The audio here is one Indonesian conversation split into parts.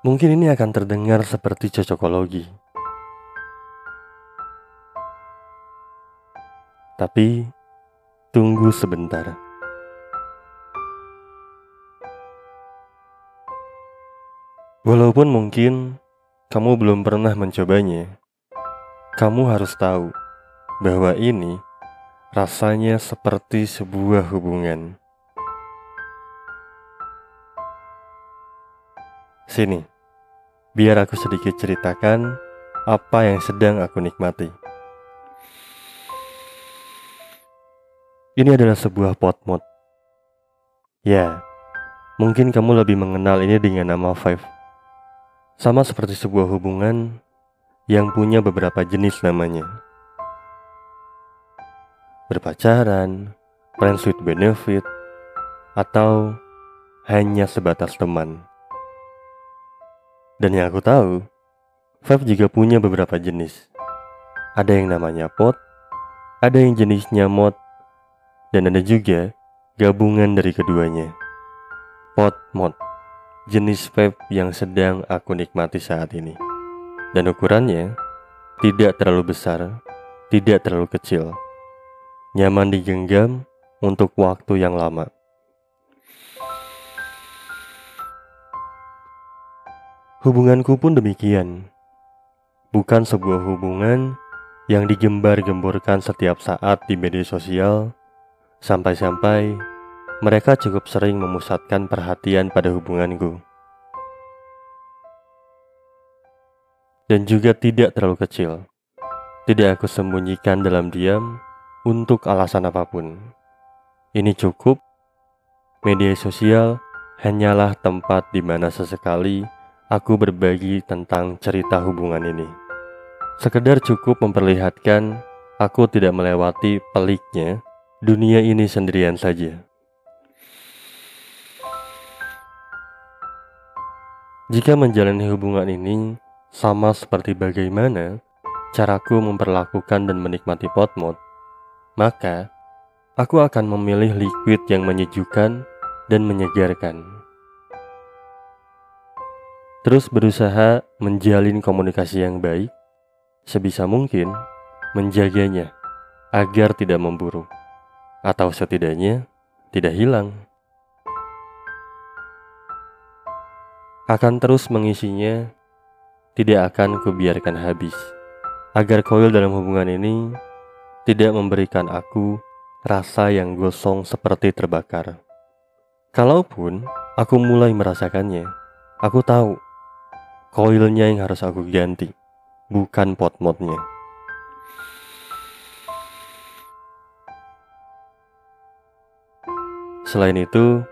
Mungkin ini akan terdengar seperti cocokologi. Tapi tunggu sebentar. Walaupun mungkin kamu belum pernah mencobanya, kamu harus tahu bahwa ini rasanya seperti sebuah hubungan. Sini, biar aku sedikit ceritakan apa yang sedang aku nikmati. Ini adalah sebuah pot mod. Ya, mungkin kamu lebih mengenal ini dengan nama Five. Sama seperti sebuah hubungan yang punya beberapa jenis namanya. Berpacaran, friends with benefit, atau hanya sebatas teman. Dan yang aku tahu, Five juga punya beberapa jenis. Ada yang namanya pot, ada yang jenisnya mod, dan ada juga gabungan dari keduanya. Pot mod, jenis vape yang sedang aku nikmati saat ini. Dan ukurannya tidak terlalu besar, tidak terlalu kecil. Nyaman digenggam untuk waktu yang lama. Hubunganku pun demikian. Bukan sebuah hubungan yang digembar-gemborkan setiap saat di media sosial, sampai-sampai mereka cukup sering memusatkan perhatian pada hubunganku. Dan juga tidak terlalu kecil. Tidak aku sembunyikan dalam diam untuk alasan apa pun. Ini cukup. Media sosial hanyalah tempat di mana sesekali aku berbagi tentang cerita hubungan ini. Sekedar cukup memperlihatkan aku tidak melewati peliknya dunia ini sendirian saja. Jika menjalani hubungan ini sama seperti bagaimana caraku memperlakukan dan menikmati pot mod, maka aku akan memilih liquid yang menyejukkan dan menyegarkan. Terus berusaha menjalin komunikasi yang baik, sebisa mungkin menjaganya agar tidak memburu, atau setidaknya tidak hilang. Akan terus mengisinya, tidak akan kubiarkan habis, agar koil dalam hubungan ini tidak memberikan aku rasa yang gosong seperti terbakar. Kalaupun aku mulai merasakannya, aku tahu Koilnya yang harus aku ganti, bukan pot modnya. Selain itu,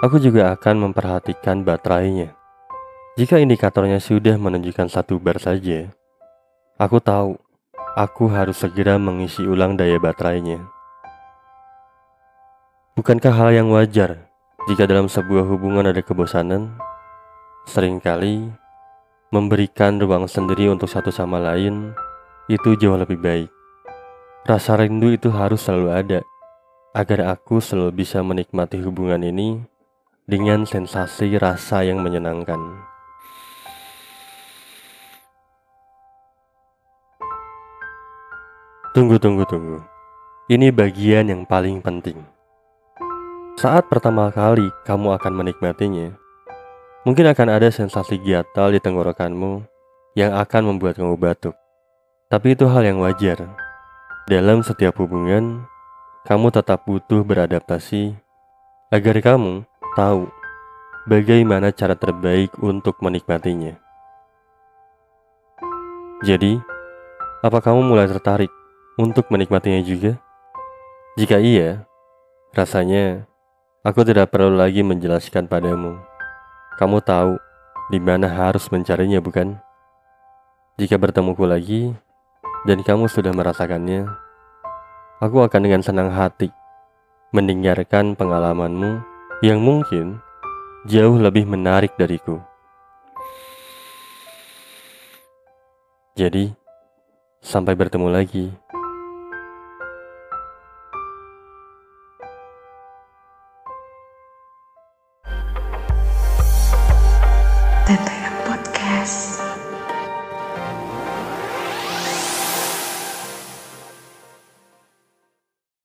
aku juga akan memperhatikan baterainya. Jika indikatornya sudah menunjukkan satu bar saja, aku tahu aku harus segera mengisi ulang daya baterainya. Bukankah hal yang wajar jika dalam sebuah hubungan ada kebosanan? Seringkali memberikan ruang sendiri untuk satu sama lain itu jauh lebih baik. Rasa rindu itu harus selalu ada agar aku selalu bisa menikmati hubungan ini dengan sensasi rasa yang menyenangkan. Tunggu, tunggu, tunggu. Ini bagian yang paling penting. Saat pertama kali kamu akan menikmatinya, Mungkin akan ada sensasi gatal di tenggorokanmu yang akan membuat kamu batuk. Tapi itu hal yang wajar. Dalam setiap hubungan, kamu tetap butuh beradaptasi agar kamu tahu bagaimana cara terbaik untuk menikmatinya. Jadi, apa kamu mulai tertarik untuk menikmatinya juga? Jika iya, rasanya aku tidak perlu lagi menjelaskan padamu kamu tahu di mana harus mencarinya, bukan? Jika bertemuku lagi dan kamu sudah merasakannya, aku akan dengan senang hati mendengarkan pengalamanmu yang mungkin jauh lebih menarik dariku. Jadi, sampai bertemu lagi.